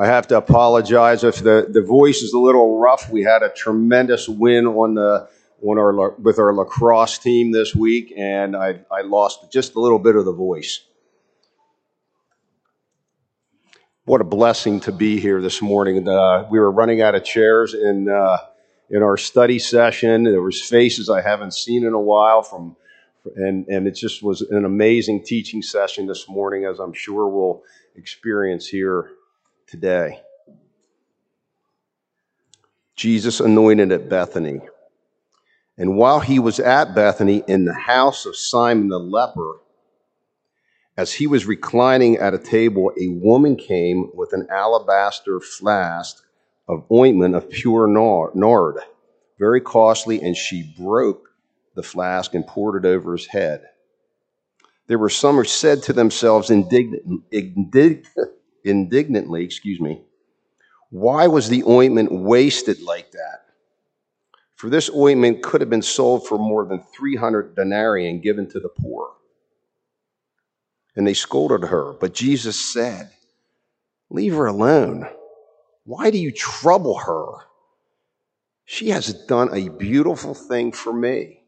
I have to apologize if the, the voice is a little rough. We had a tremendous win on the on our with our lacrosse team this week, and I, I lost just a little bit of the voice. What a blessing to be here this morning. Uh, we were running out of chairs in uh, in our study session. There was faces I haven't seen in a while from, and and it just was an amazing teaching session this morning, as I'm sure we'll experience here today. Jesus anointed at Bethany. And while he was at Bethany in the house of Simon the leper, as he was reclining at a table, a woman came with an alabaster flask of ointment of pure nard, very costly, and she broke the flask and poured it over his head. There were some who said to themselves indignant, indignantly, excuse me, why was the ointment wasted like that? For this ointment could have been sold for more than 300 denarii and given to the poor. And they scolded her. But Jesus said, Leave her alone. Why do you trouble her? She has done a beautiful thing for me.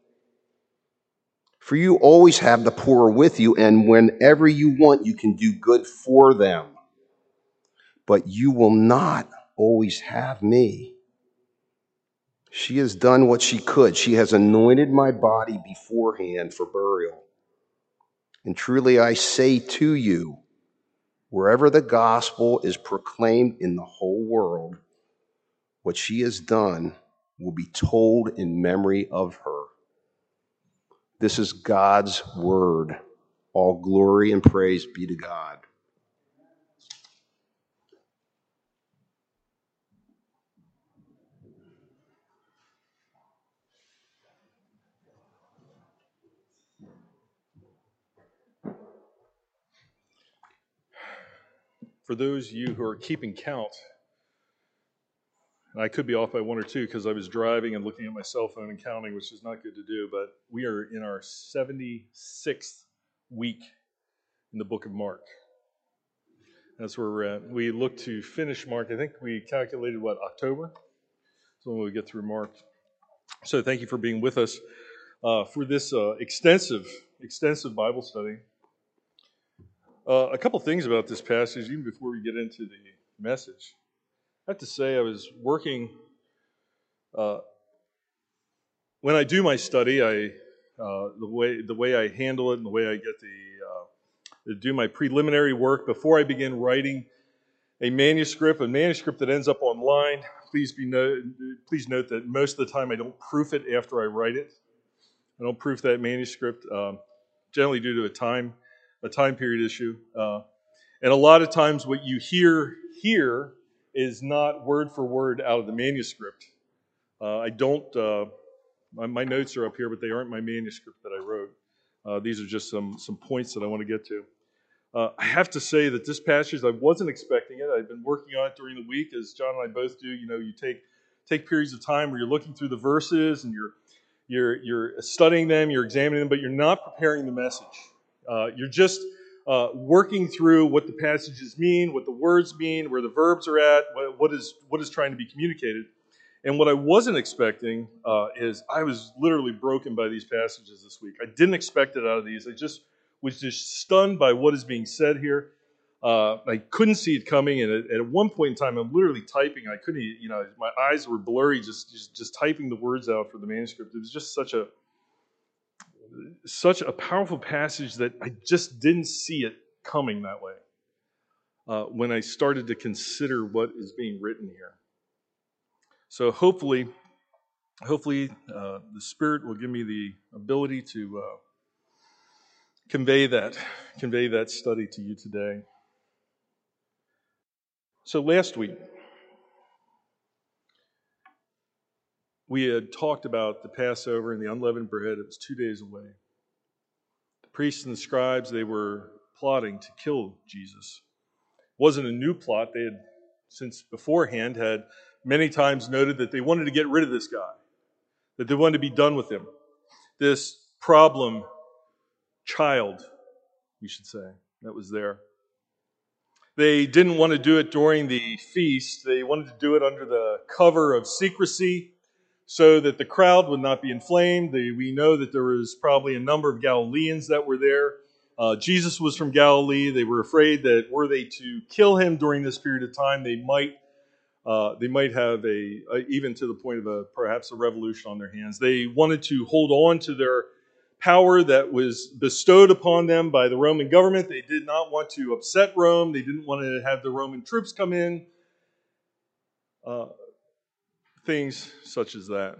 For you always have the poor with you, and whenever you want, you can do good for them but you will not always have me. She has done what she could. She has anointed my body beforehand for burial. And truly I say to you, wherever the gospel is proclaimed in the whole world, what she has done will be told in memory of her. This is God's word. All glory and praise be to God. For those of you who are keeping count, and I could be off by one or two because I was driving and looking at my cell phone and counting, which is not good to do, but we are in our 76th week in the book of Mark. That's where we're at. We look to finish Mark. I think we calculated what, October? So when we get through Mark. So thank you for being with us uh, for this uh, extensive, extensive Bible study. Uh, a couple things about this passage, even before we get into the message. I have to say, I was working. Uh, when I do my study, I uh, the way the way I handle it and the way I get the uh, do my preliminary work before I begin writing a manuscript, a manuscript that ends up online. Please be no, please note that most of the time I don't proof it after I write it. I don't proof that manuscript, um, generally due to a time a time period issue. Uh, and a lot of times, what you hear here is not word for word out of the manuscript. Uh, I don't, uh, my, my, notes are up here, but they aren't my manuscript that I wrote. Uh, these are just some, some points that I want to get to. Uh, I have to say that this passage, I wasn't expecting it. I've been working on it during the week, as John and I both do. You know, you take, take periods of time where you're looking through the verses and you're, you're, you're studying them, you're examining them, but you're not preparing the message. Uh, you're just uh, working through what the passages mean, what the words mean, where the verbs are at, what, what is what is trying to be communicated. And what I wasn't expecting uh, is I was literally broken by these passages this week. I didn't expect it out of these. I just was just stunned by what is being said here. Uh, I couldn't see it coming, and at, at, one point in time, I'm literally typing. I couldn't, you know, my eyes were blurry, just, just just typing the words out for the manuscript. It was just such a such a powerful passage that I just didn't see it coming that way uh, when I started to consider what is being written here. So hopefully, hopefully uh, the Spirit will give me the ability to uh, convey that, convey that study to you today. So last week, we had talked about the Passover and the unleavened bread. It was two days away. The priests and the scribes, they were plotting to kill Jesus. It wasn't a new plot. They had, since beforehand, had many times noted that they wanted to get rid of this guy, that they wanted to be done with him. This problem child, we should say, that was there. They didn't want to do it during the feast. They wanted to do it under the cover of secrecy so that the crowd would not be inflamed. We know that there was probably a number of Galileans that were there. Uh, Jesus was from Galilee. They were afraid that were they to kill him during this period of time, they might uh, they might have a, a, even to the point of a perhaps a revolution on their hands. They wanted to hold on to their power that was bestowed upon them by the Roman government. They did not want to upset Rome. They didn't want to have the Roman troops come in. Uh, things such as that.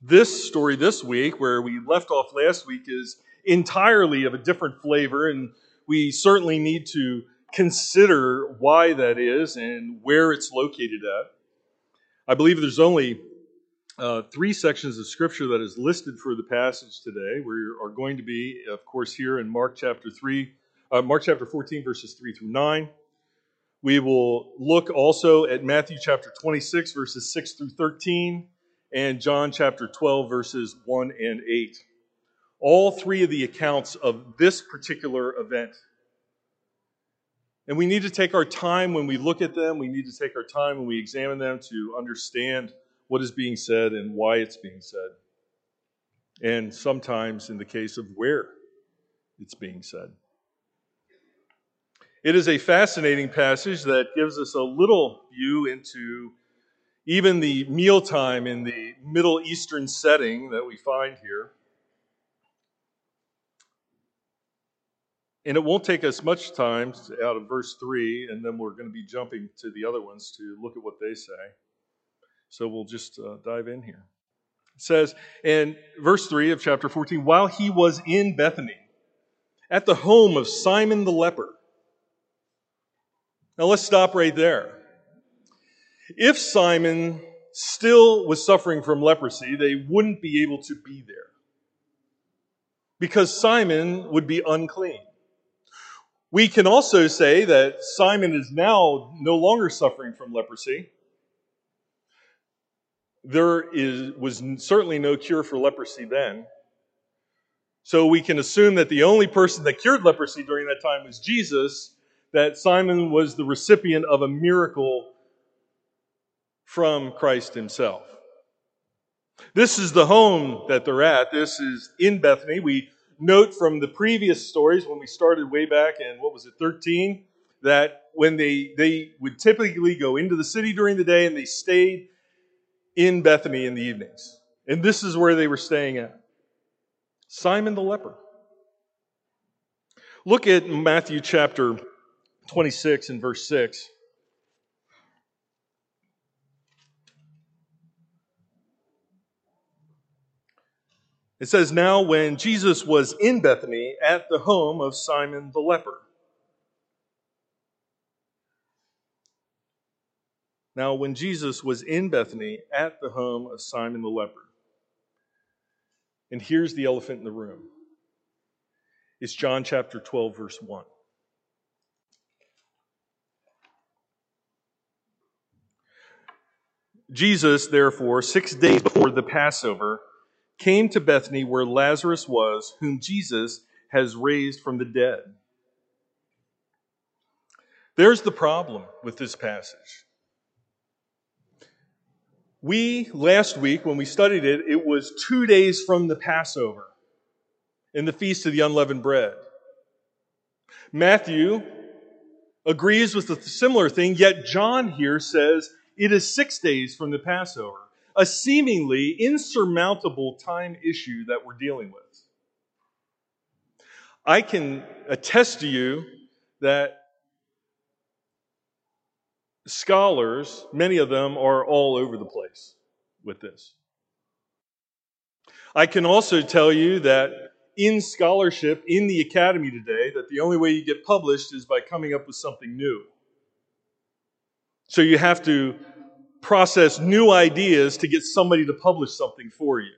This story this week, where we left off last week, is entirely of a different flavor, and we certainly need to consider why that is and where it's located at. I believe there's only uh, three sections of scripture that is listed for the passage today. We are going to be, of course, here in Mark chapter 3, uh, Mark chapter 14, verses 3 through 9. We will look also at Matthew chapter 26, verses 6 through 13, and John chapter 12, verses 1 and 8. All three of the accounts of this particular event and we need to take our time when we look at them. We need to take our time when we examine them to understand what is being said and why it's being said. And sometimes, in the case of where it's being said. It is a fascinating passage that gives us a little view into even the mealtime in the Middle Eastern setting that we find here. And it won't take us much time out of verse 3, and then we're going to be jumping to the other ones to look at what they say. So we'll just uh, dive in here. It says in verse 3 of chapter 14 while he was in Bethany, at the home of Simon the leper. Now let's stop right there. If Simon still was suffering from leprosy, they wouldn't be able to be there because Simon would be unclean. We can also say that Simon is now no longer suffering from leprosy. There is, was certainly no cure for leprosy then. So we can assume that the only person that cured leprosy during that time was Jesus, that Simon was the recipient of a miracle from Christ himself. This is the home that they're at. This is in Bethany. We note from the previous stories when we started way back in what was it 13 that when they they would typically go into the city during the day and they stayed in Bethany in the evenings. And this is where they were staying at. Simon the leper. Look at Matthew chapter 26 and verse 6. It says, Now when Jesus was in Bethany at the home of Simon the leper. Now, when Jesus was in Bethany at the home of Simon the leper. And here's the elephant in the room it's John chapter 12, verse 1. Jesus, therefore, six days before the Passover, came to Bethany where Lazarus was, whom Jesus has raised from the dead. There's the problem with this passage. We, last week, when we studied it, it was two days from the Passover in the Feast of the Unleavened Bread. Matthew agrees with a similar thing, yet John here says it is six days from the Passover a seemingly insurmountable time issue that we're dealing with. I can attest to you that scholars, many of them, are all over the place with this. I can also tell you that in scholarship in the academy today, that the only way you get published is by coming up with something new. So you have to process new ideas to get somebody to publish something for you.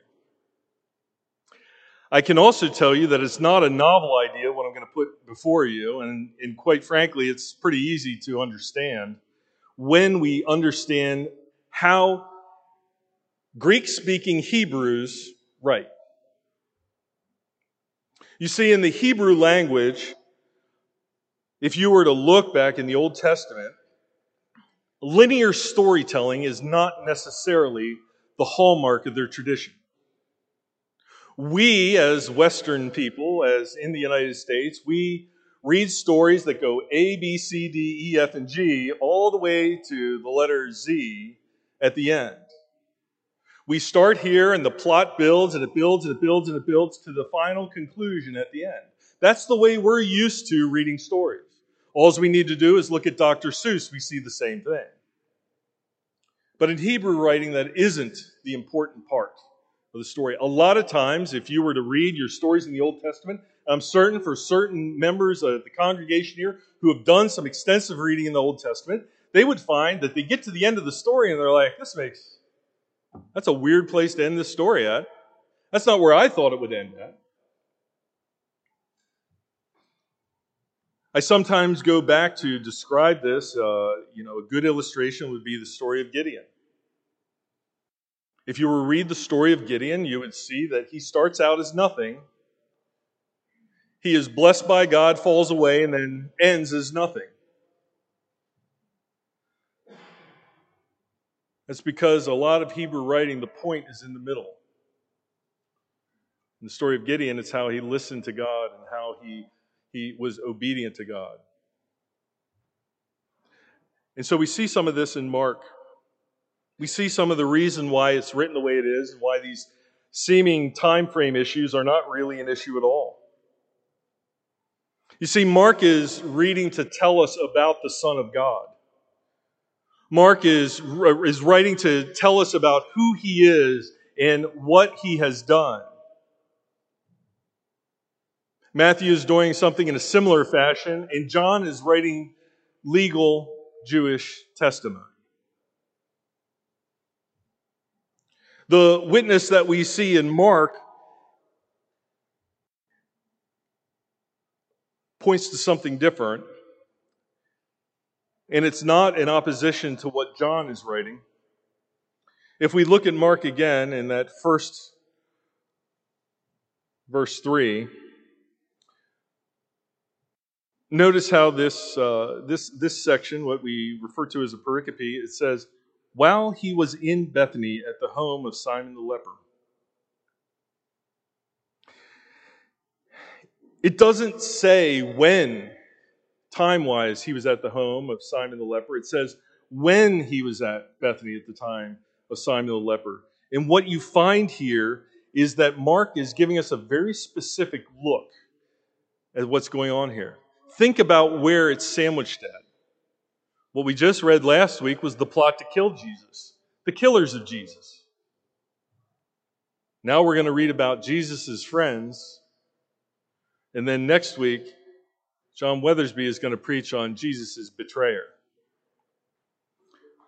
I can also tell you that it's not a novel idea what I'm going to put before you, and, and quite frankly, it's pretty easy to understand when we understand how Greek speaking Hebrews write. You see, in the Hebrew language, If you were to look back in the Old Testament, linear storytelling is not necessarily the hallmark of their tradition. We, as Western people, as in the United States, we read stories that go A, B, C, D, E, F, and G, all the way to the letter Z at the end. We start here and the plot builds and it builds and it builds and it builds to the final conclusion at the end. That's the way we're used to reading stories. All we need to do is look at Dr. Seuss, we see the same thing. But in Hebrew writing, that isn't the important part of the story. A lot of times, if you were to read your stories in the Old Testament, I'm certain for certain members of the congregation here who have done some extensive reading in the Old Testament, they would find that they get to the end of the story and they're like, this makes, that's a weird place to end this story at. That's not where I thought it would end at. I sometimes go back to describe this. Uh, you know, a good illustration would be the story of Gideon. If you were to read the story of Gideon, you would see that he starts out as nothing. He is blessed by God, falls away, and then ends as nothing. That's because a lot of Hebrew writing, the point is in the middle. In the story of Gideon, it's how he listened to God and how he he was obedient to God. And so we see some of this in Mark. We see some of the reason why it's written the way it is, and why these seeming time frame issues are not really an issue at all. You see, Mark is reading to tell us about the Son of God. Mark is, is writing to tell us about who he is and what he has done. Matthew is doing something in a similar fashion, and John is writing legal Jewish testimony. The witness that we see in Mark points to something different, and it's not in opposition to what John is writing. If we look at Mark again in that first verse 3, Notice how this, uh, this, this section, what we refer to as a pericope, it says, while he was in Bethany at the home of Simon the leper. It doesn't say when, time wise, he was at the home of Simon the leper. It says when he was at Bethany at the time of Simon the leper. And what you find here is that Mark is giving us a very specific look at what's going on here think about where it's sandwiched at. What we just read last week was the plot to kill Jesus, the killers of Jesus. Now we're going to read about Jesus' friends. And then next week, John Weathersby is going to preach on Jesus' betrayer.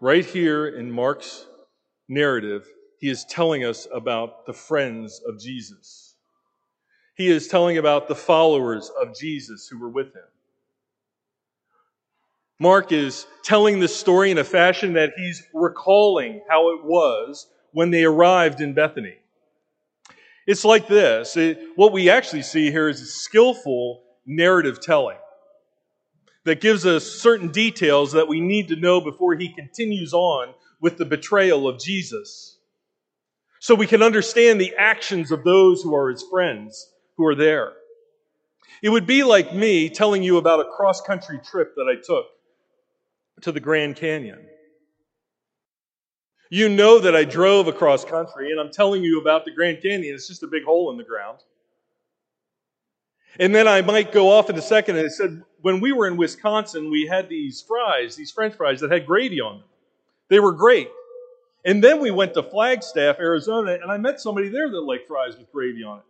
Right here in Mark's narrative, he is telling us about the friends of Jesus. He is telling about the followers of Jesus who were with him. Mark is telling the story in a fashion that he's recalling how it was when they arrived in Bethany. It's like this. It, what we actually see here is a skillful narrative telling that gives us certain details that we need to know before he continues on with the betrayal of Jesus. So we can understand the actions of those who are his friends who are there. It would be like me telling you about a cross country trip that I took to the Grand Canyon. You know that I drove across country, and I'm telling you about the Grand Canyon. It's just a big hole in the ground. And then I might go off in a second and I said, when we were in Wisconsin, we had these fries, these French fries that had gravy on them. They were great. And then we went to Flagstaff, Arizona, and I met somebody there that liked fries with gravy on it.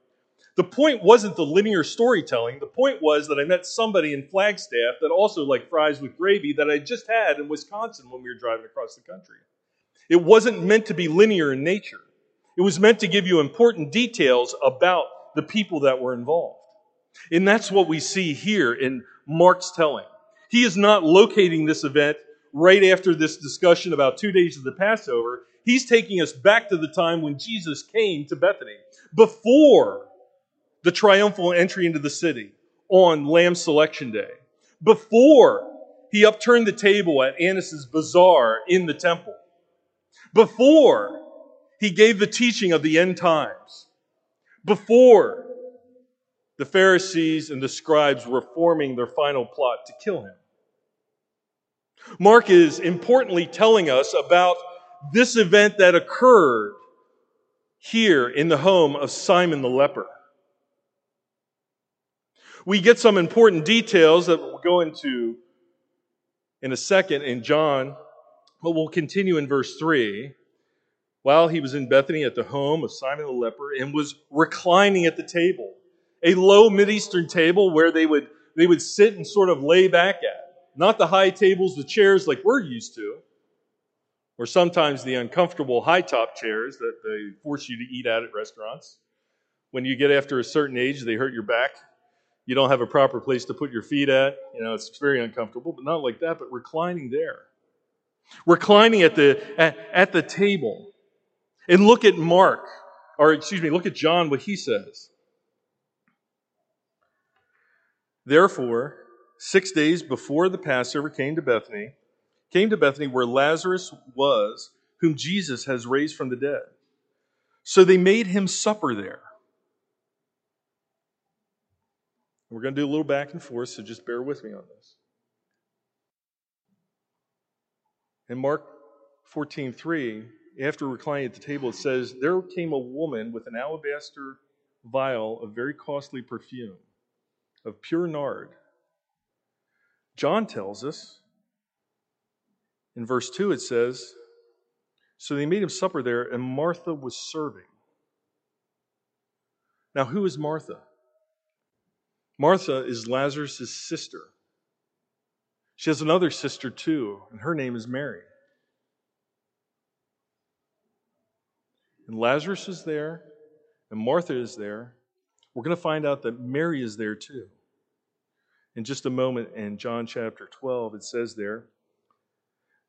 The point wasn't the linear storytelling. The point was that I met somebody in Flagstaff that also liked fries with gravy that I just had in Wisconsin when we were driving across the country. It wasn't meant to be linear in nature. It was meant to give you important details about the people that were involved. And that's what we see here in Mark's telling. He is not locating this event right after this discussion about two days of the Passover. He's taking us back to the time when Jesus came to Bethany, before the triumphal entry into the city on Lamb Selection Day, before he upturned the table at Annas' bazaar in the temple, before he gave the teaching of the end times, before the Pharisees and the scribes were forming their final plot to kill him. Mark is importantly telling us about this event that occurred here in the home of Simon the leper. We get some important details that we'll go into in a second in John, but we'll continue in verse 3. While he was in Bethany at the home of Simon the leper and was reclining at the table, a low Mideastern table where they would, they would sit and sort of lay back at. Not the high tables, the chairs like we're used to, or sometimes the uncomfortable high top chairs that they force you to eat at at restaurants. When you get after a certain age, they hurt your back. You don't have a proper place to put your feet at. You know, it's very uncomfortable, but not like that, but reclining there. Reclining at the, at, at the table. And look at Mark, or excuse me, look at John, what he says. Therefore, six days before the Passover came to Bethany, came to Bethany where Lazarus was, whom Jesus has raised from the dead. So they made him supper there. We're going to do a little back and forth, so just bear with me on this. In Mark 14:3, after reclining at the table, it says, There came a woman with an alabaster vial of very costly perfume, of pure nard John tells us in verse 2, it says, So they made him supper there, and Martha was serving. Now, who is Martha? Martha is Lazarus' sister. She has another sister too, and her name is Mary. And Lazarus is there, and Martha is there. We're going to find out that Mary is there too in just a moment in John chapter 12. It says there,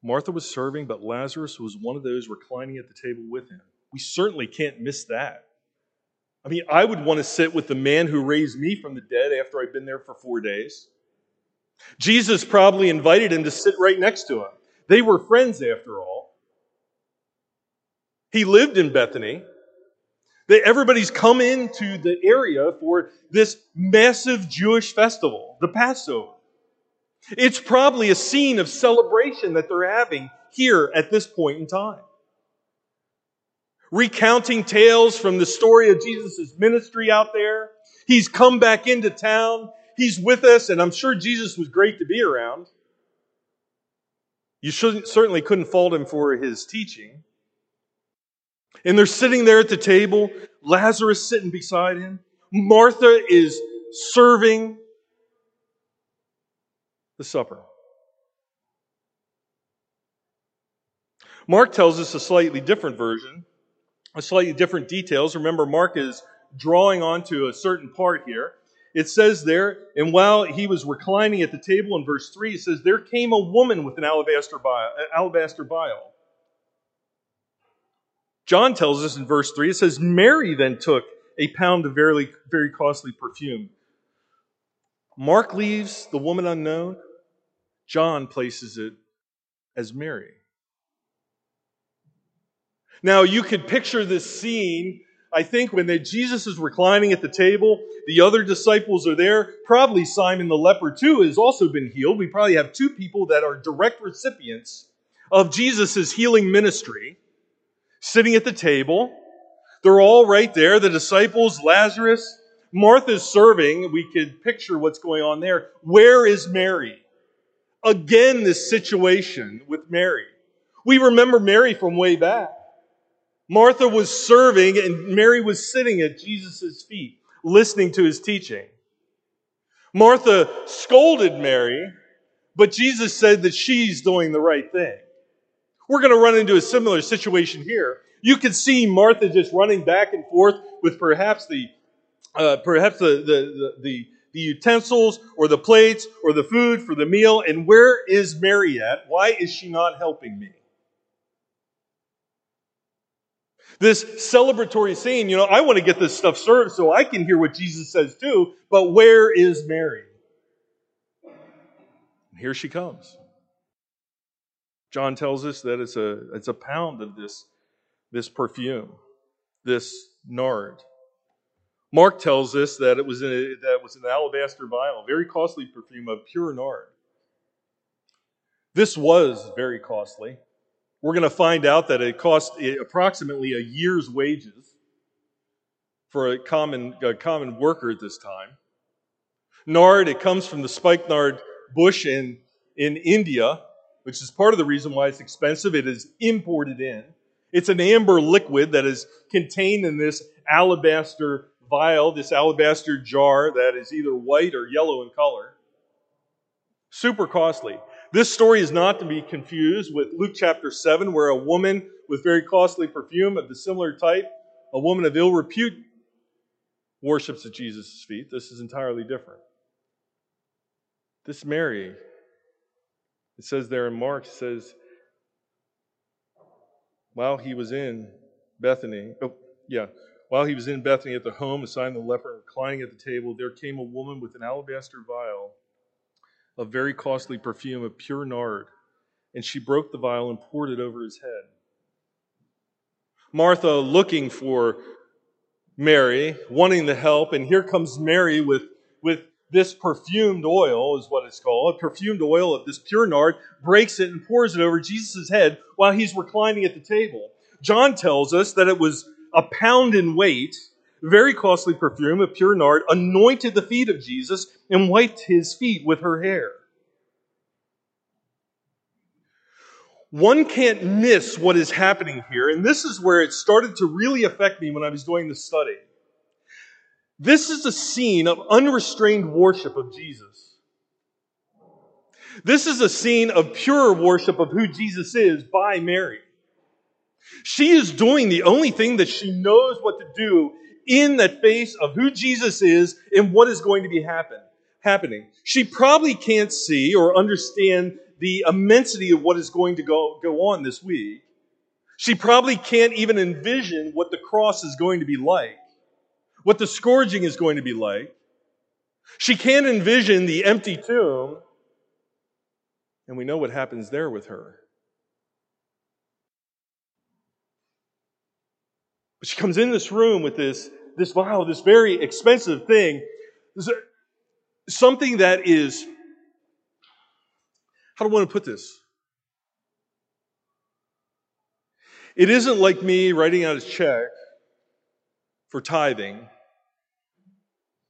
Martha was serving, but Lazarus was one of those reclining at the table with him. We certainly can't miss that. I mean, I would want to sit with the man who raised me from the dead after I'd been there for four days. Jesus probably invited him to sit right next to him. They were friends after all. He lived in Bethany. Everybody's come into the area for this massive Jewish festival, the Passover. It's probably a scene of celebration that they're having here at this point in time. Recounting tales from the story of Jesus' ministry out there. He's come back into town. He's with us, and I'm sure Jesus was great to be around. You certainly couldn't fault him for his teaching. And they're sitting there at the table, Lazarus sitting beside him. Martha is serving the supper. Mark tells us a slightly different version, slightly different details. Remember, Mark is drawing onto a certain part here. It says there, and while he was reclining at the table in verse 3, it says, There came a woman with an alabaster vial. Alabaster vial John tells us in verse 3, it says, Mary then took a pound of very, very costly perfume. Mark leaves the woman unknown. John places it as Mary. Now, you could picture this scene. I think when the, Jesus is reclining at the table, the other disciples are there. Probably Simon the leper, too, has also been healed. We probably have two people that are direct recipients of Jesus' healing ministry sitting at the table. They're all right there. The disciples, Lazarus, Martha's serving. We could picture what's going on there. Where is Mary? Again, this situation with Mary. We remember Mary from way back. Martha was serving and Mary was sitting at Jesus' feet, listening to his teaching. Martha scolded Mary, but Jesus said that she's doing the right thing. We're going to run into a similar situation here. You can see Martha just running back and forth with perhaps the uh, perhaps the, the, the, the utensils or the plates or the food for the meal. And where is Mary at? Why is she not helping me? This celebratory scene, you know, I want to get this stuff served so I can hear what Jesus says too, but where is Mary? Here she comes. John tells us that it's a, it's a pound of this, this perfume, this nard. Mark tells us that it was, in a, that was an alabaster vial, very costly perfume of pure nard. This was very costly. We're going to find out that it cost eh, approximately a year's wages for a common, a common worker at this time. Nard, it comes from the spikenard bush in, in India, which is part of the reason why it's expensive. It is imported in. It's an amber liquid that is contained in this alabaster vial, this alabaster jar that is either white or yellow in color. Super costly. This story is not to be confused with Luke chapter 7, where a woman with very costly perfume of the similar type, a woman of ill repute, worships at Jesus' feet. This is entirely different. This Mary, it says there in Mark, says, while he was in Bethany, oh, yeah, while he was in Bethany at the home assigned the leper, reclining at the table, there came a woman with an alabaster vial a very costly perfume of pure nard, and she broke the vial and poured it over his head. Martha looking for Mary, wanting the help, and here comes Mary with, with this perfumed oil, is what it's called, a perfumed oil of this pure nard, breaks it and pours it over Jesus' head while he's reclining at the table. John tells us that it was a pound in weight very costly perfume of pure nard, anointed the feet of Jesus and wiped his feet with her hair. One can't miss what is happening here, and this is where it started to really affect me when I was doing the study. This is a scene of unrestrained worship of Jesus. This is a scene of pure worship of who Jesus is by Mary. She is doing the only thing that she knows what to do in the face of who Jesus is and what is going to be happen, happening. She probably can't see or understand the immensity of what is going to go, go on this week. She probably can't even envision what the cross is going to be like, what the scourging is going to be like. She can't envision the empty tomb. And we know what happens there with her. But she comes in this room with this this vial, this very expensive thing, something that is, how do I want to put this? It isn't like me writing out a check for tithing.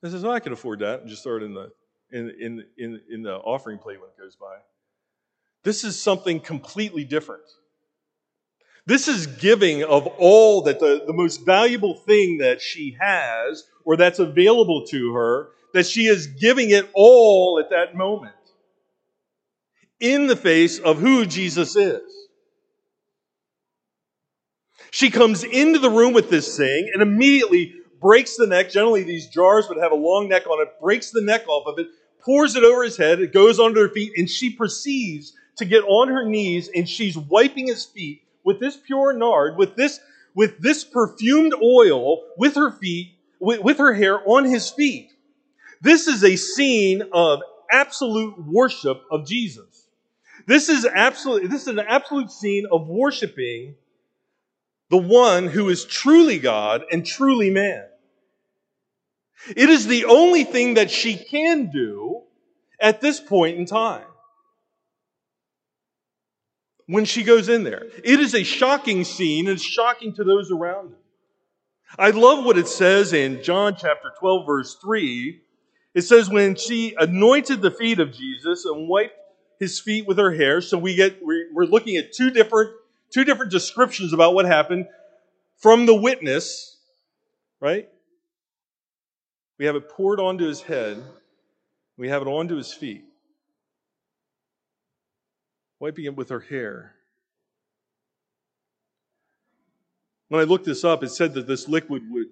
I says, oh, I can afford that, and just throw it in the in, in, in, in the offering plate when it goes by. This is something completely different. This is giving of all that the, the most valuable thing that she has or that's available to her, that she is giving it all at that moment in the face of who Jesus is. She comes into the room with this thing and immediately breaks the neck. Generally, these jars would have a long neck on it, breaks the neck off of it, pours it over his head, it goes onto her feet, and she proceeds to get on her knees and she's wiping his feet with this pure nard, with this, with this perfumed oil, with her feet, with, with her hair on his feet. This is a scene of absolute worship of Jesus. This is absolutely, this is an absolute scene of worshiping the one who is truly God and truly man. It is the only thing that she can do at this point in time when she goes in there. It is a shocking scene. It's shocking to those around them. I love what it says in John chapter 12, verse 3. It says, when she anointed the feet of Jesus and wiped his feet with her hair. So we get, we're looking at two different, two different descriptions about what happened from the witness, right? We have it poured onto his head. We have it onto his feet wiping it with her hair. When I looked this up, it said that this liquid would,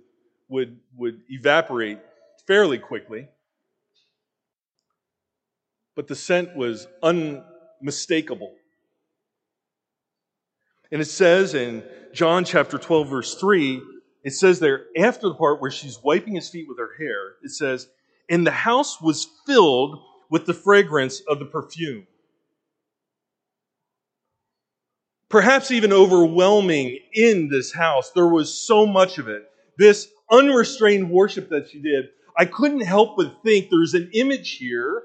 would, would evaporate fairly quickly, but the scent was unmistakable. And it says in John chapter 12, verse 3, it says there, after the part where she's wiping his feet with her hair, it says, And the house was filled with the fragrance of the perfume. Perhaps even overwhelming in this house. There was so much of it. This unrestrained worship that she did. I couldn't help but think there's an image here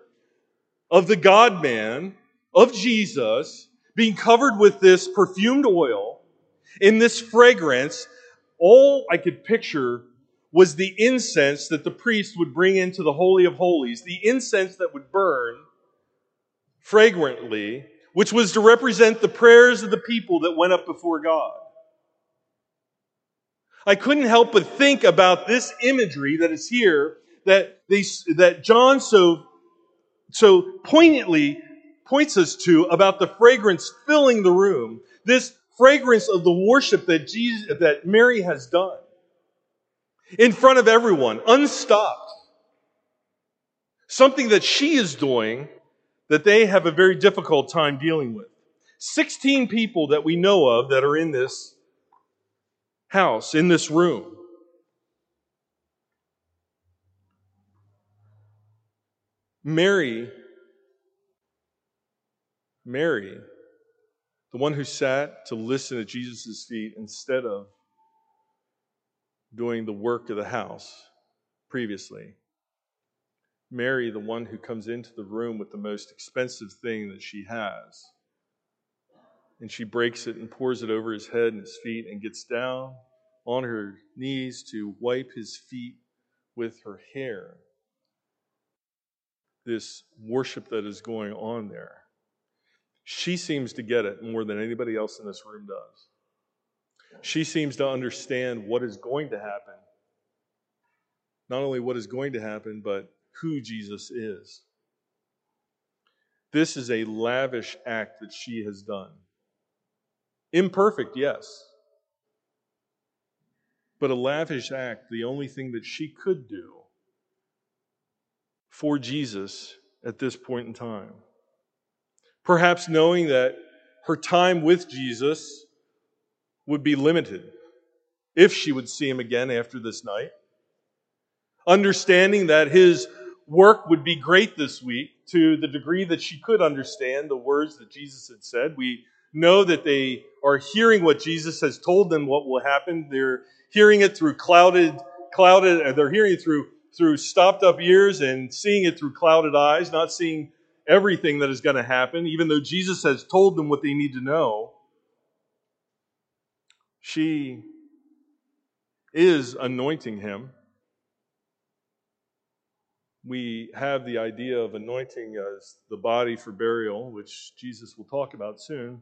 of the God man, of Jesus, being covered with this perfumed oil in this fragrance. All I could picture was the incense that the priest would bring into the Holy of Holies, the incense that would burn fragrantly, which was to represent the prayers of the people that went up before God. I couldn't help but think about this imagery that is here that they, that John so, so poignantly points us to about the fragrance filling the room. This fragrance of the worship that Jesus, that Mary has done in front of everyone, unstopped. Something that she is doing that they have a very difficult time dealing with. 16 people that we know of that are in this house, in this room. Mary, Mary, the one who sat to listen at Jesus' feet instead of doing the work of the house previously. Mary, the one who comes into the room with the most expensive thing that she has. And she breaks it and pours it over his head and his feet and gets down on her knees to wipe his feet with her hair. This worship that is going on there. She seems to get it more than anybody else in this room does. She seems to understand what is going to happen. Not only what is going to happen, but who Jesus is. This is a lavish act that she has done. Imperfect, yes. But a lavish act, the only thing that she could do for Jesus at this point in time. Perhaps knowing that her time with Jesus would be limited if she would see him again after this night. Understanding that his work would be great this week to the degree that she could understand the words that Jesus had said. We know that they are hearing what Jesus has told them what will happen. They're hearing it through clouded, clouded, uh, they're hearing it through, through stopped up ears and seeing it through clouded eyes, not seeing everything that is going to happen, even though Jesus has told them what they need to know. She is anointing him. We have the idea of anointing as the body for burial, which Jesus will talk about soon.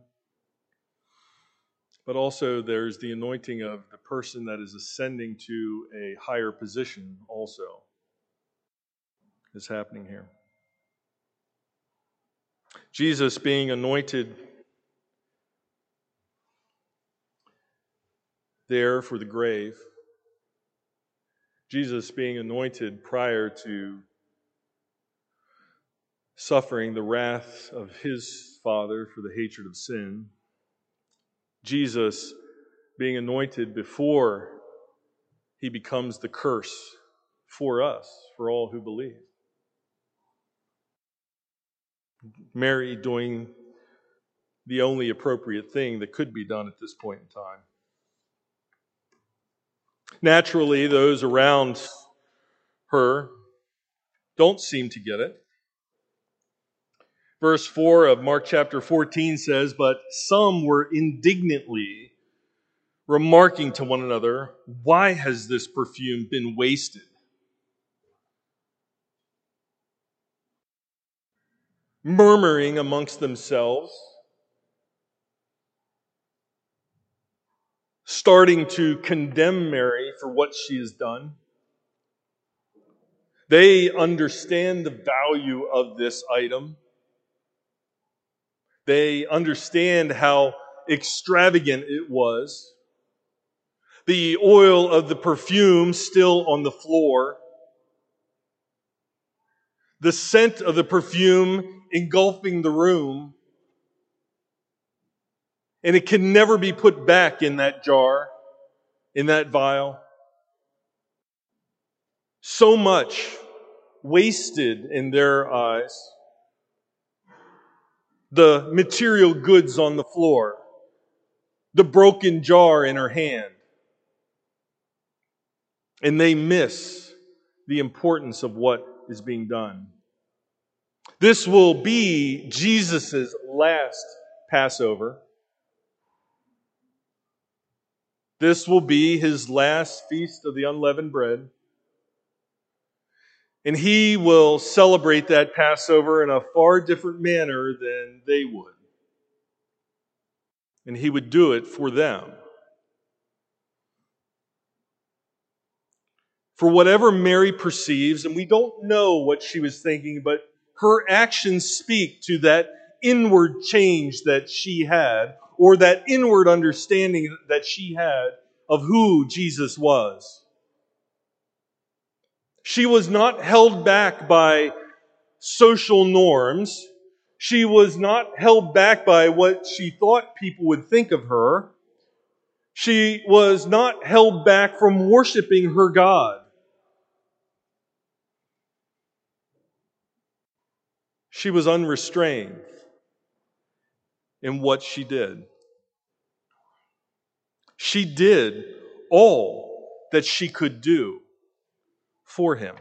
But also, there's the anointing of the person that is ascending to a higher position, also, is happening here. Jesus being anointed there for the grave. Jesus being anointed prior to suffering the wrath of his Father for the hatred of sin. Jesus being anointed before he becomes the curse for us, for all who believe. Mary doing the only appropriate thing that could be done at this point in time. Naturally, those around her don't seem to get it. Verse 4 of Mark chapter 14 says, But some were indignantly remarking to one another, Why has this perfume been wasted? Murmuring amongst themselves starting to condemn Mary for what she has done. They understand the value of this item. They understand how extravagant it was. The oil of the perfume still on the floor. The scent of the perfume engulfing the room and it can never be put back in that jar, in that vial. So much wasted in their eyes. The material goods on the floor, the broken jar in her hand. And they miss the importance of what is being done. This will be Jesus' last Passover. This will be his last feast of the unleavened bread. And he will celebrate that Passover in a far different manner than they would. And he would do it for them. For whatever Mary perceives, and we don't know what she was thinking, but her actions speak to that inward change that she had, or that inward understanding that she had of who Jesus was. She was not held back by social norms. She was not held back by what she thought people would think of her. She was not held back from worshiping her God. She was unrestrained in what she did. She did all that she could do for him.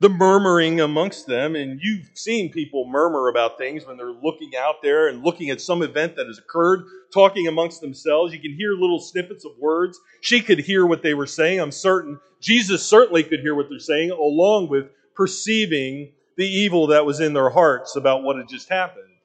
The murmuring amongst them, and you've seen people murmur about things when they're looking out there and looking at some event that has occurred, talking amongst themselves. You can hear little snippets of words. She could hear what they were saying, I'm certain. Jesus certainly could hear what they're saying, along with perceiving the evil that was in their hearts about what had just happened.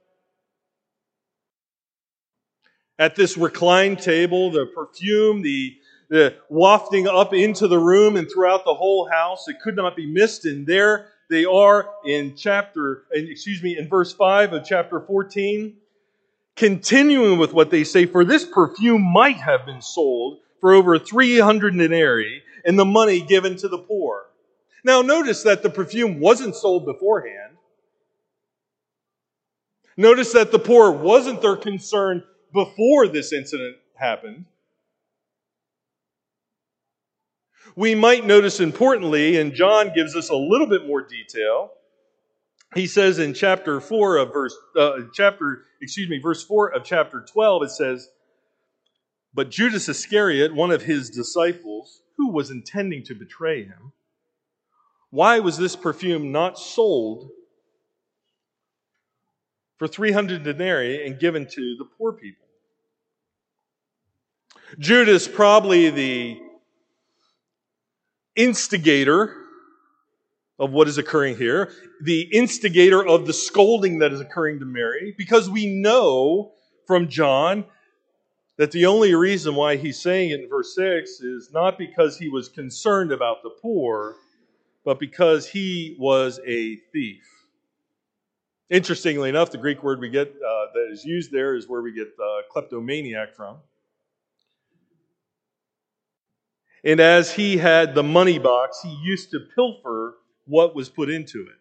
At this reclined table, the perfume, the, the wafting up into the room and throughout the whole house, it could not be missed. And there they are in chapter, excuse me, in verse 5 of chapter 14, continuing with what they say, for this perfume might have been sold for over 300 denarii and the money given to the poor. Now, notice that the perfume wasn't sold beforehand. Notice that the poor wasn't their concern before this incident happened. We might notice importantly, and John gives us a little bit more detail. He says in chapter 4 of verse, uh, chapter, excuse me, verse 4 of chapter 12, it says, But Judas Iscariot, one of his disciples, who was intending to betray him, why was this perfume not sold for 300 denarii and given to the poor people. Judas, probably the instigator of what is occurring here, the instigator of the scolding that is occurring to Mary, because we know from John that the only reason why he's saying it in verse 6 is not because he was concerned about the poor, but because he was a thief. Interestingly enough, the Greek word we get uh, that is used there is where we get uh, kleptomaniac from. And as he had the money box, he used to pilfer what was put into it.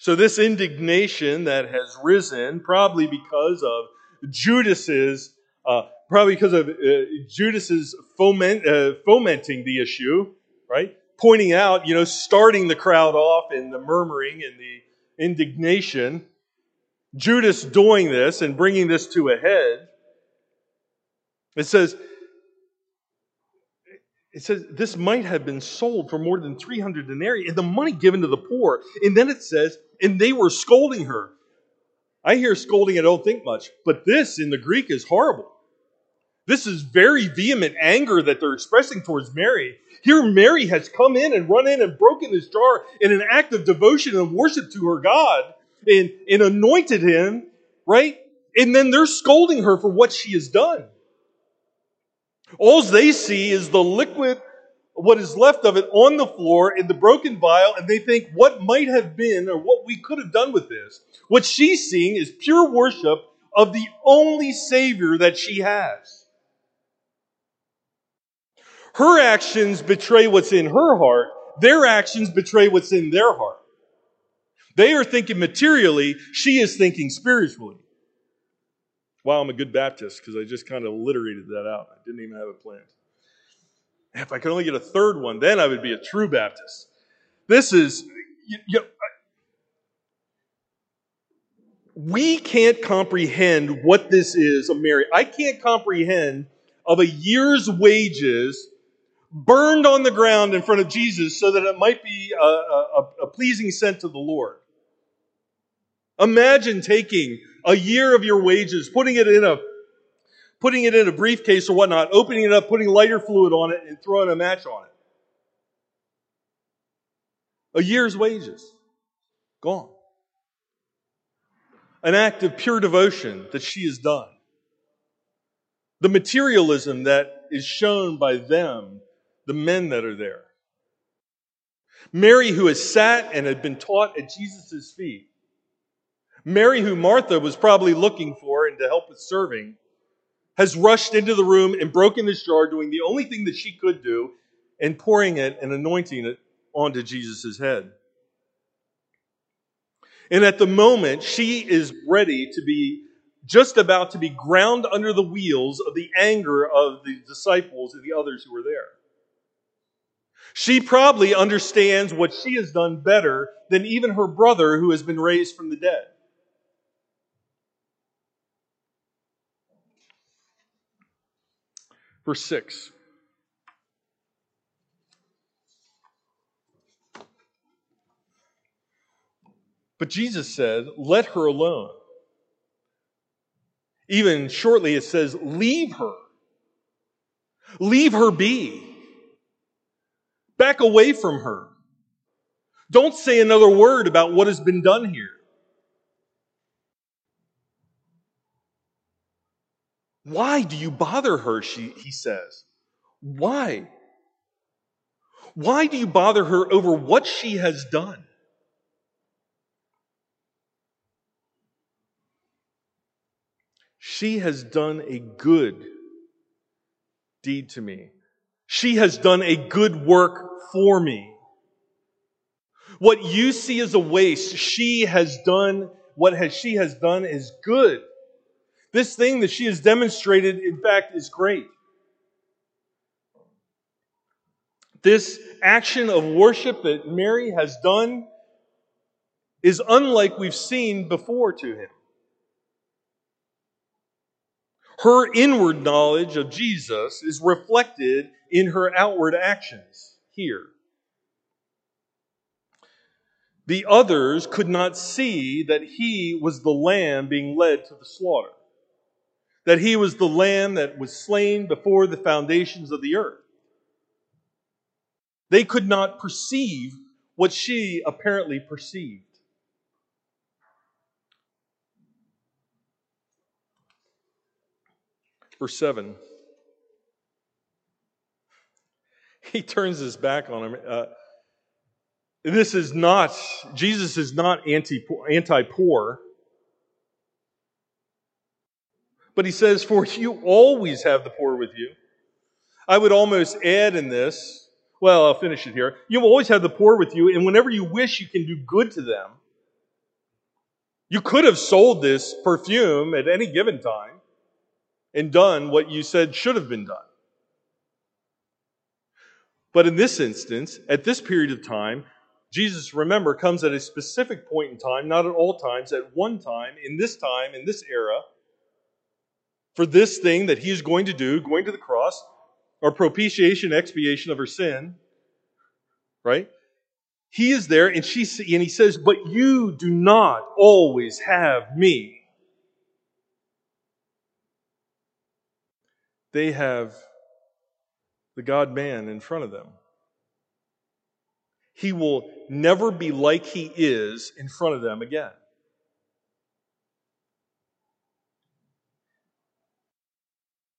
So, this indignation that has risen, probably because of Judas's, uh, probably because of uh, Judas's foment, uh, fomenting the issue, right? Pointing out, you know, starting the crowd off in the murmuring and the indignation. Judas doing this and bringing this to a head. It says, it says this might have been sold for more than 300 denarii and the money given to the poor. And then it says, and they were scolding her. I hear scolding, I don't think much, but this in the Greek is horrible. This is very vehement anger that they're expressing towards Mary. Here, Mary has come in and run in and broken this jar in an act of devotion and worship to her God and, and anointed him, right? And then they're scolding her for what she has done. All they see is the liquid, what is left of it on the floor in the broken vial, and they think what might have been or what we could have done with this. What she's seeing is pure worship of the only Savior that she has. Her actions betray what's in her heart. Their actions betray what's in their heart. They are thinking materially. She is thinking spiritually. Wow, I'm a good Baptist because I just kind of alliterated that out. I didn't even have it planned. If I could only get a third one, then I would be a true Baptist. This is, you, you, we can't comprehend what this is Mary. I can't comprehend of a year's wages burned on the ground in front of Jesus so that it might be a, a, a pleasing scent to the Lord. Imagine taking a year of your wages, putting it in a putting it in a briefcase or whatnot, opening it up, putting lighter fluid on it, and throwing a match on it. A year's wages. Gone. An act of pure devotion that she has done. The materialism that is shown by them, the men that are there. Mary, who has sat and had been taught at Jesus' feet. Mary, who Martha was probably looking for and to help with serving, has rushed into the room and broken this jar, doing the only thing that she could do and pouring it and anointing it onto Jesus' head. And at the moment, she is ready to be just about to be ground under the wheels of the anger of the disciples and the others who were there. She probably understands what she has done better than even her brother who has been raised from the dead. Verse 6. But Jesus said, Let her alone. Even shortly, it says, Leave her. Leave her be. Back away from her. Don't say another word about what has been done here. Why do you bother her? She, he says. Why? Why do you bother her over what she has done? She has done a good deed to me. She has done a good work for me. What you see as a waste, she has done, what has, she has done is good. This thing that she has demonstrated, in fact, is great. This action of worship that Mary has done is unlike we've seen before to him. Her inward knowledge of Jesus is reflected in her outward actions here. The others could not see that he was the lamb being led to the slaughter that he was the lamb that was slain before the foundations of the earth. They could not perceive what she apparently perceived. Verse 7. He turns his back on him. Uh, this is not, Jesus is not anti poor. But he says, For you always have the poor with you. I would almost add in this, well, I'll finish it here. You always have the poor with you, and whenever you wish, you can do good to them. You could have sold this perfume at any given time and done what you said should have been done. But in this instance, at this period of time, Jesus, remember, comes at a specific point in time, not at all times, at one time, in this time, in this era, for this thing that he is going to do, going to the cross, or propitiation, expiation of her sin, right? He is there, and she and he says, "But you do not always have me." They have the God man in front of them. He will never be like he is in front of them again.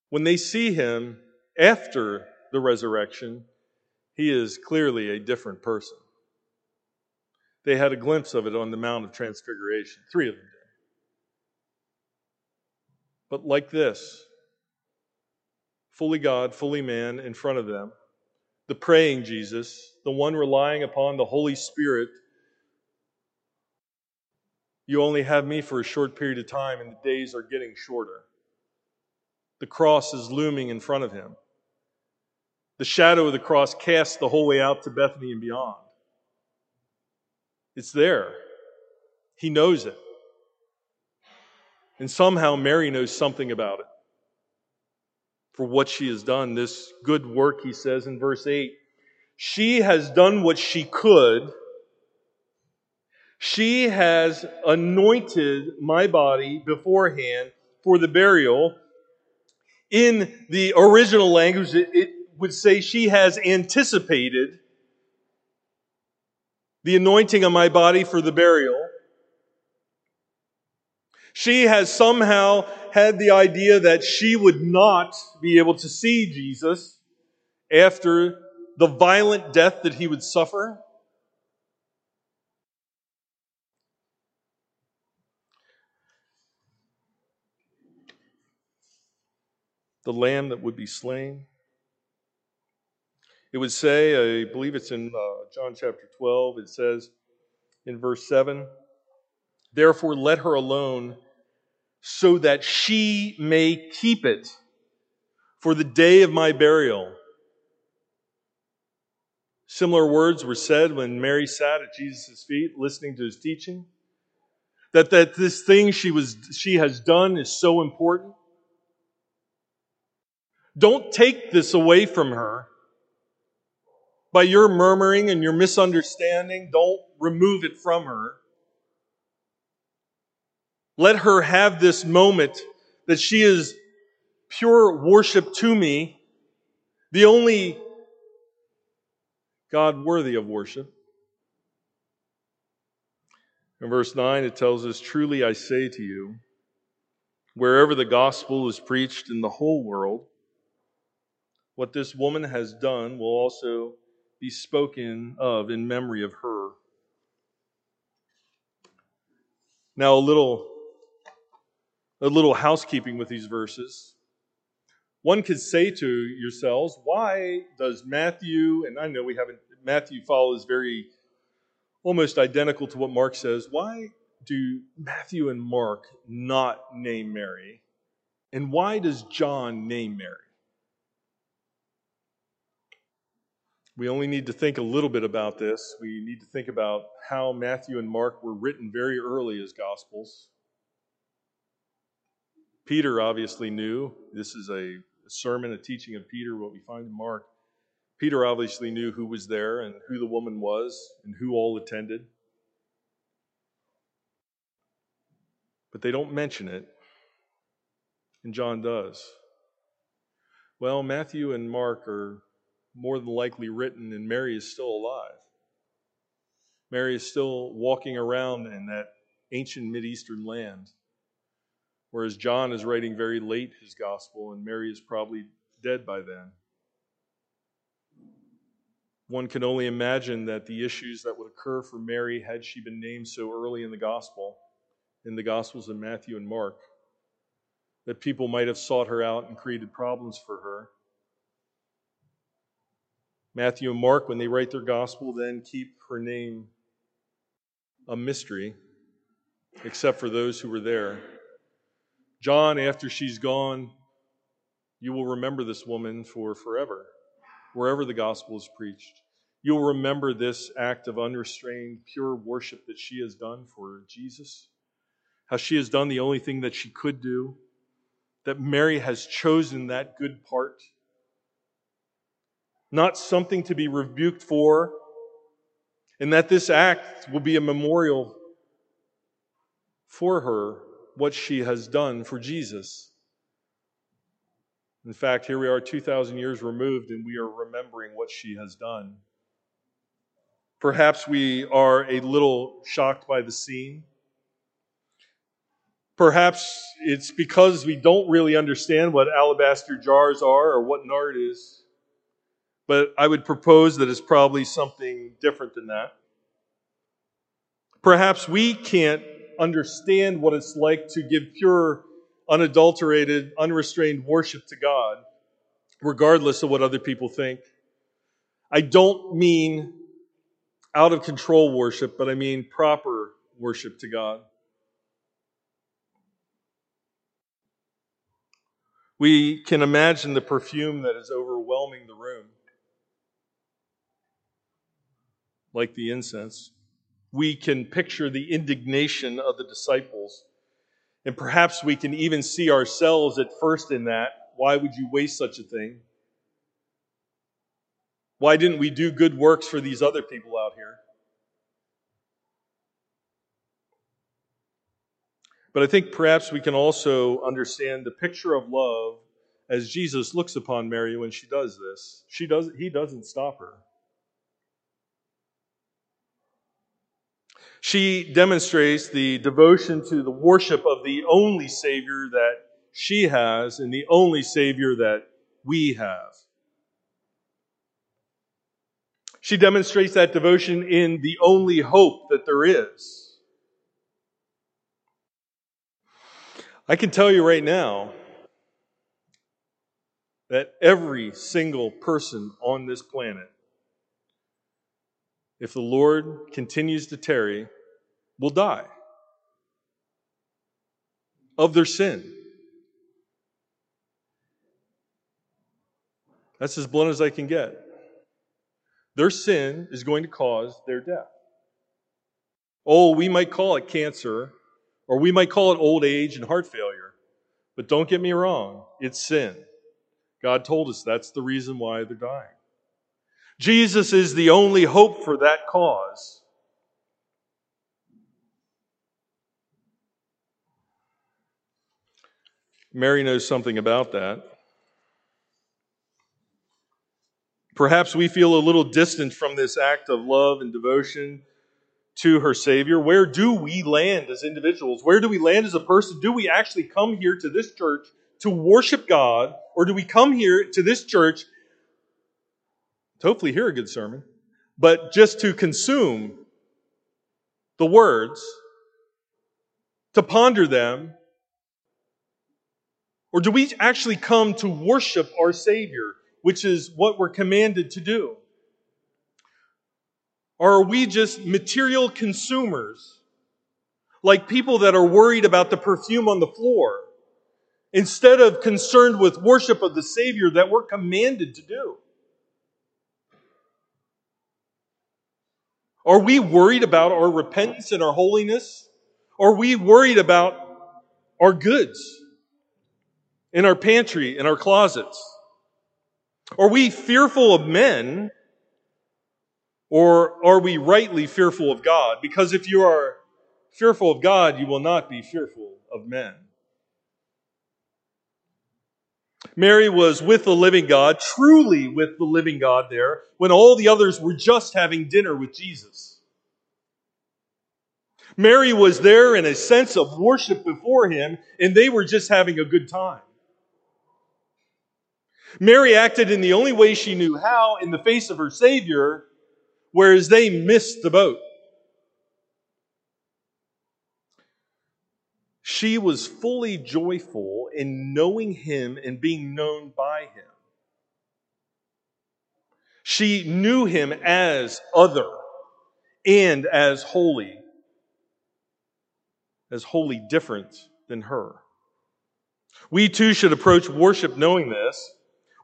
When they see him after the resurrection, he is clearly a different person. They had a glimpse of it on the Mount of Transfiguration. Three of them did. But like this, fully God, fully man in front of them, the praying Jesus, the one relying upon the Holy Spirit. You only have me for a short period of time, and the days are getting shorter. The cross is looming in front of him. The shadow of the cross casts the whole way out to Bethany and beyond. It's there. He knows it. And somehow Mary knows something about it. For what she has done, this good work, he says in verse 8. She has done what she could. She has anointed my body beforehand for the burial. In the original language, it, it would say she has anticipated the anointing of my body for the burial. She has somehow had the idea that she would not be able to see Jesus after the violent death that he would suffer. The lamb that would be slain. It would say, I believe it's in uh, John chapter 12, it says in verse 7 Therefore, let her alone so that she may keep it for the day of my burial. Similar words were said when Mary sat at Jesus' feet listening to his teaching. That, that this thing she, was, she has done is so important. Don't take this away from her by your murmuring and your misunderstanding. Don't remove it from her. Let her have this moment that she is pure worship to me, the only God worthy of worship. In verse 9, it tells us, Truly I say to you, wherever the gospel is preached in the whole world, what this woman has done will also be spoken of in memory of her. Now, a little, a little housekeeping with these verses. One could say to yourselves, why does Matthew, and I know we haven't, Matthew follows very almost identical to what Mark says. Why do Matthew and Mark not name Mary? And why does John name Mary? We only need to think a little bit about this. We need to think about how Matthew and Mark were written very early as Gospels. Peter obviously knew. This is a sermon, a teaching of Peter, what we find in Mark. Peter obviously knew who was there and who the woman was and who all attended. But they don't mention it, and John does. Well, Matthew and Mark are more than likely written, and Mary is still alive. Mary is still walking around in that ancient Mideastern land. Whereas John is writing very late his gospel, and Mary is probably dead by then. One can only imagine that the issues that would occur for Mary had she been named so early in the gospel, in the gospels of Matthew and Mark, that people might have sought her out and created problems for her. Matthew and Mark, when they write their gospel, then keep her name a mystery, except for those who were there. John, after she's gone, you will remember this woman for forever, wherever the gospel is preached. You'll remember this act of unrestrained, pure worship that she has done for Jesus, how she has done the only thing that she could do, that Mary has chosen that good part. Not something to be rebuked for, and that this act will be a memorial for her, what she has done for Jesus. In fact, here we are 2,000 years removed, and we are remembering what she has done. Perhaps we are a little shocked by the scene. Perhaps it's because we don't really understand what alabaster jars are or what nard is. But I would propose that it's probably something different than that. Perhaps we can't understand what it's like to give pure, unadulterated, unrestrained worship to God, regardless of what other people think. I don't mean out of control worship, but I mean proper worship to God. We can imagine the perfume that is overwhelming the room, like the incense. We can picture the indignation of the disciples. And perhaps we can even see ourselves at first in that. Why would you waste such a thing? Why didn't we do good works for these other people out here? But I think perhaps we can also understand the picture of love as Jesus looks upon Mary when she does this. She does he doesn't stop her. She demonstrates the devotion to the worship of the only Savior that she has and the only Savior that we have. She demonstrates that devotion in the only hope that there is. I can tell you right now that every single person on this planet, if the Lord continues to tarry, will die of their sin. That's as blunt as I can get. Their sin is going to cause their death. Oh, we might call it cancer, or we might call it old age and heart failure. But don't get me wrong, it's sin. God told us that's the reason why they're dying. Jesus is the only hope for that cause. Mary knows something about that. Perhaps we feel a little distant from this act of love and devotion to her Savior. Where do we land as individuals? Where do we land as a person? Do we actually come here to this church to worship God, or do we come here to this church to hopefully hear a good sermon, but just to consume the words, to ponder them, or do we actually come to worship our Savior? which is what we're commanded to do? Or are we just material consumers, like people that are worried about the perfume on the floor, instead of concerned with worship of the Savior that we're commanded to do? Are we worried about our repentance and our holiness? Are we worried about our goods in our pantry, in our closets? Are we fearful of men or are we rightly fearful of God? Because if you are fearful of God, you will not be fearful of men. Mary was with the living God, truly with the living God there, when all the others were just having dinner with Jesus. Mary was there in a sense of worship before him, and they were just having a good time. Mary acted in the only way she knew how in the face of her Savior, whereas they missed the boat. She was fully joyful in knowing Him and being known by Him. She knew Him as other and as holy, as wholly different than her. We too should approach worship knowing this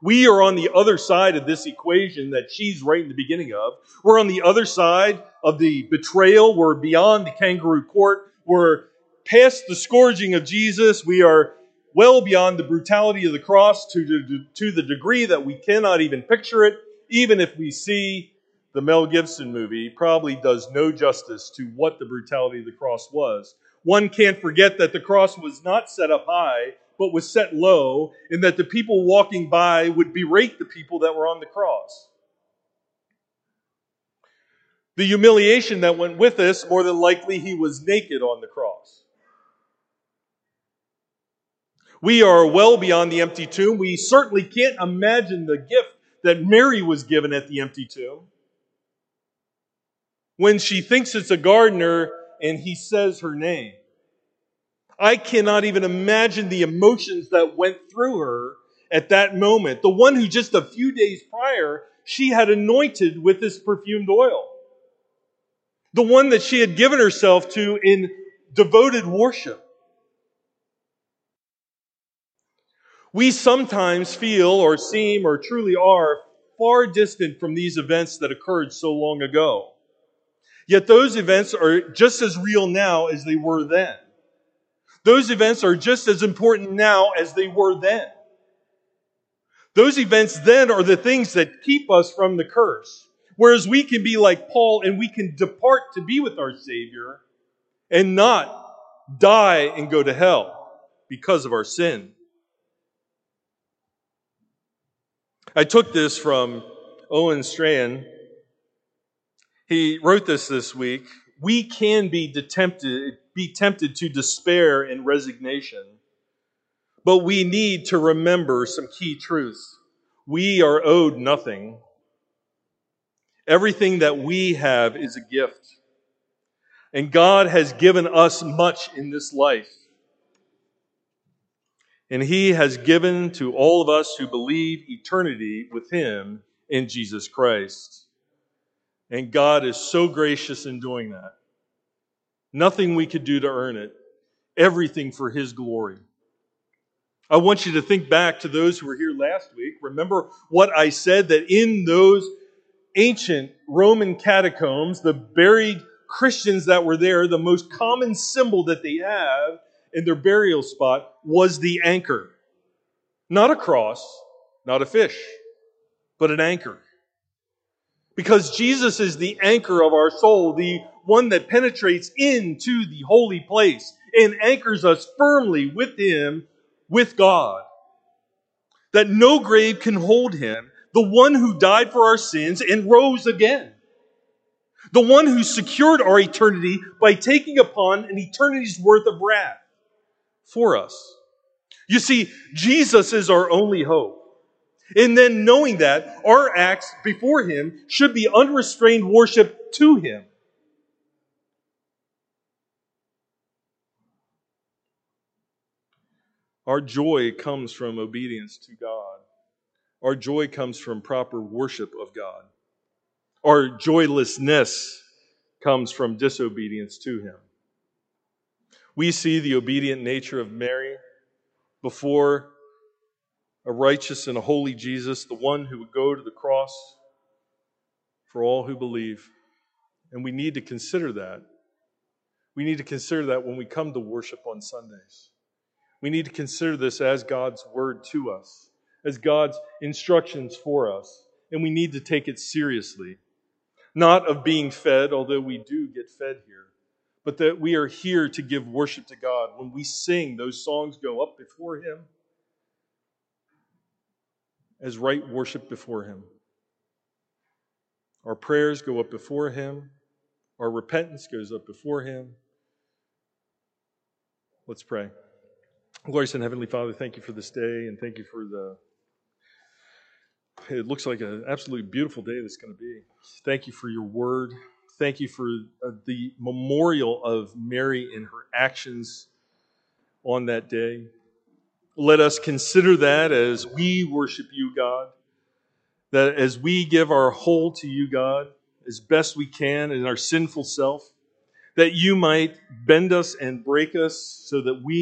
we are on the other side of this equation that she's right in the beginning of. We're on the other side of the betrayal. We're beyond the kangaroo court. We're past the scourging of Jesus. We are well beyond the brutality of the cross to, to, to the degree that we cannot even picture it, even if we see the Mel Gibson movie probably does no justice to what the brutality of the cross was. One can't forget that the cross was not set up high, but was set low, and that the people walking by would berate the people that were on the cross. The humiliation that went with this, more than likely, he was naked on the cross. We are well beyond the empty tomb. We certainly can't imagine the gift that Mary was given at the empty tomb. When she thinks it's a gardener and he says her name. I cannot even imagine the emotions that went through her at that moment. The one who just a few days prior she had anointed with this perfumed oil. The one that she had given herself to in devoted worship. We sometimes feel or seem or truly are far distant from these events that occurred so long ago. Yet those events are just as real now as they were then. Those events are just as important now as they were then. Those events then are the things that keep us from the curse. Whereas we can be like Paul and we can depart to be with our Savior and not die and go to hell because of our sin. I took this from Owen Strachan. He wrote this this week. We can be tempted, be tempted to despair and resignation, but we need to remember some key truths. We are owed nothing. Everything that we have is a gift. And God has given us much in this life. And he has given to all of us who believe eternity with him in Jesus Christ. And God is so gracious in doing that. Nothing we could do to earn it, everything for his glory. I want you to think back to those who were here last week. Remember what I said that in those ancient Roman catacombs, the buried Christians that were there, the most common symbol that they have in their burial spot was the anchor. Not a cross, not a fish, but an anchor. Because Jesus is the anchor of our soul, the one that penetrates into the holy place and anchors us firmly with Him, with God. That no grave can hold Him, the one who died for our sins and rose again. The one who secured our eternity by taking upon an eternity's worth of wrath for us. You see, Jesus is our only hope. And then knowing that, our acts before Him should be unrestrained worship to Him. Our joy comes from obedience to God. Our joy comes from proper worship of God. Our joylessness comes from disobedience to Him. We see the obedient nature of Mary before a righteous and a holy Jesus, the one who would go to the cross for all who believe. And we need to consider that. We need to consider that when we come to worship on Sundays. We need to consider this as God's word to us, as God's instructions for us. And we need to take it seriously. Not of being fed, although we do get fed here, but that we are here to give worship to God. When we sing, those songs go up before Him as right worship before Him. Our prayers go up before Him, our repentance goes up before Him. Let's pray. Glorious and Heavenly Father, thank you for this day and thank you for the. It looks like an absolutely beautiful day that's going to be. Thank you for your word thank you for uh, the memorial of Mary and her actions on that day. Let us consider that as we worship you, God, that as we give our whole to you, God, as best we can in our sinful self, that you might bend us and break us so that we